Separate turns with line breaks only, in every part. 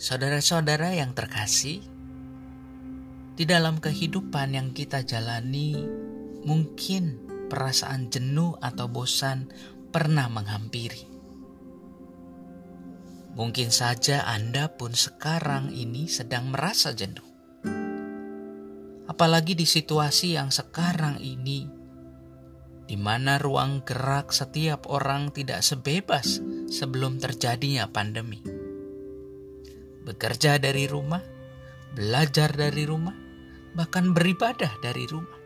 Saudara-saudara yang terkasih, di dalam kehidupan yang kita jalani, mungkin perasaan jenuh atau bosan pernah menghampiri. Mungkin saja Anda pun sekarang ini sedang merasa jenuh. Apalagi di situasi yang sekarang ini, di mana ruang gerak setiap orang tidak sebebas sebelum terjadinya pandemi bekerja dari rumah, belajar dari rumah, bahkan beribadah dari rumah.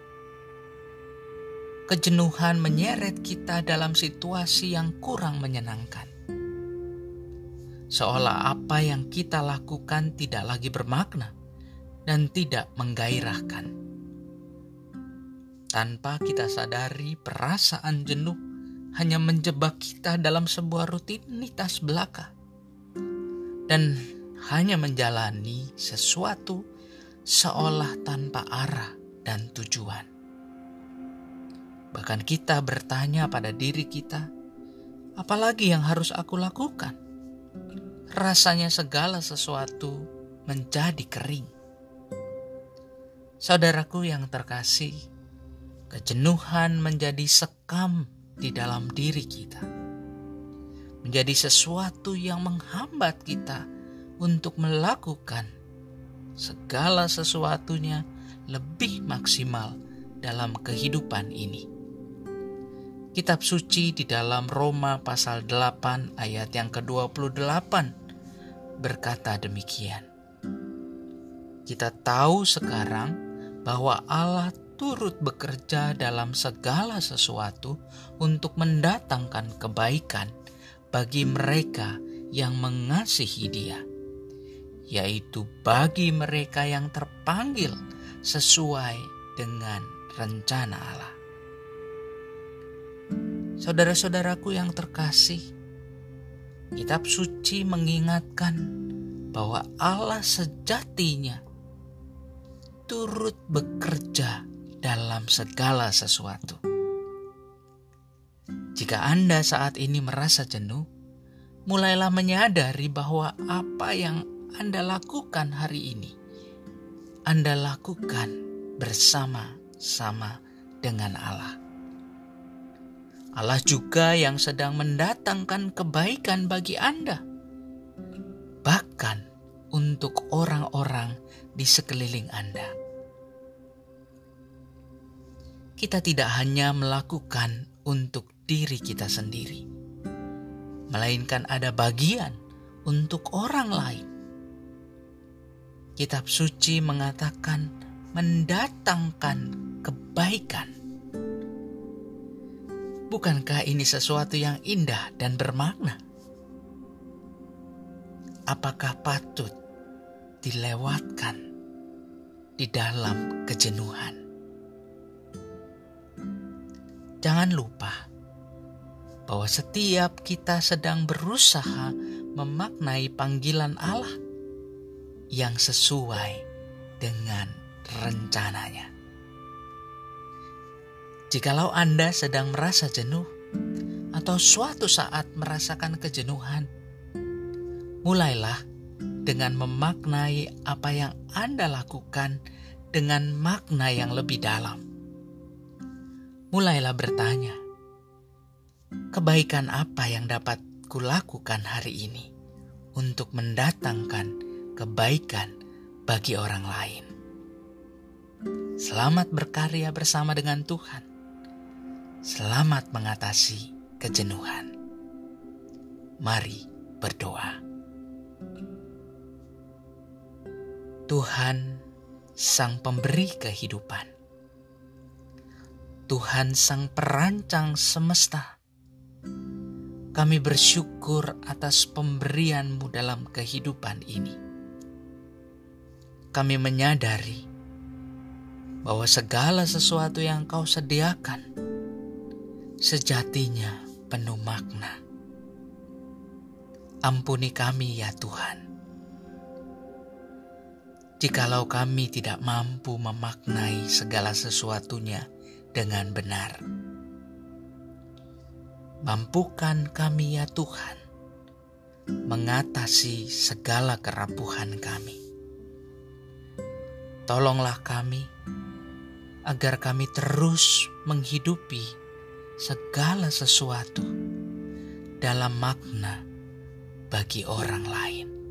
Kejenuhan menyeret kita dalam situasi yang kurang menyenangkan. Seolah apa yang kita lakukan tidak lagi bermakna dan tidak menggairahkan. Tanpa kita sadari, perasaan jenuh hanya menjebak kita dalam sebuah rutinitas belaka. Dan hanya menjalani sesuatu seolah tanpa arah dan tujuan. Bahkan kita bertanya pada diri kita, apalagi yang harus aku lakukan? Rasanya segala sesuatu menjadi kering. Saudaraku yang terkasih, kejenuhan menjadi sekam di dalam diri kita. Menjadi sesuatu yang menghambat kita untuk melakukan segala sesuatunya lebih maksimal dalam kehidupan ini. Kitab suci di dalam Roma pasal 8 ayat yang ke-28 berkata demikian. Kita tahu sekarang bahwa Allah turut bekerja dalam segala sesuatu untuk mendatangkan kebaikan bagi mereka yang mengasihi Dia yaitu bagi mereka yang terpanggil sesuai dengan rencana Allah. Saudara-saudaraku yang terkasih, kitab suci mengingatkan bahwa Allah sejatinya turut bekerja dalam segala sesuatu. Jika Anda saat ini merasa jenuh, mulailah menyadari bahwa apa yang anda lakukan hari ini, Anda lakukan bersama-sama dengan Allah. Allah juga yang sedang mendatangkan kebaikan bagi Anda, bahkan untuk orang-orang di sekeliling Anda. Kita tidak hanya melakukan untuk diri kita sendiri, melainkan ada bagian untuk orang lain kitab suci mengatakan mendatangkan kebaikan. Bukankah ini sesuatu yang indah dan bermakna? Apakah patut dilewatkan di dalam kejenuhan? Jangan lupa bahwa setiap kita sedang berusaha memaknai panggilan Allah yang sesuai dengan rencananya. Jikalau Anda sedang merasa jenuh atau suatu saat merasakan kejenuhan, mulailah dengan memaknai apa yang Anda lakukan dengan makna yang lebih dalam. Mulailah bertanya, kebaikan apa yang dapat kulakukan hari ini untuk mendatangkan kebaikan bagi orang lain. Selamat berkarya bersama dengan Tuhan. Selamat mengatasi kejenuhan. Mari berdoa. Tuhan, Sang Pemberi kehidupan. Tuhan, Sang Perancang semesta. Kami bersyukur atas pemberian-Mu dalam kehidupan ini kami menyadari bahwa segala sesuatu yang Kau sediakan sejatinya penuh makna. Ampuni kami, ya Tuhan, jikalau kami tidak mampu memaknai segala sesuatunya dengan benar. Mampukan kami, ya Tuhan, mengatasi segala kerapuhan kami. Tolonglah kami agar kami terus menghidupi segala sesuatu dalam makna bagi orang lain.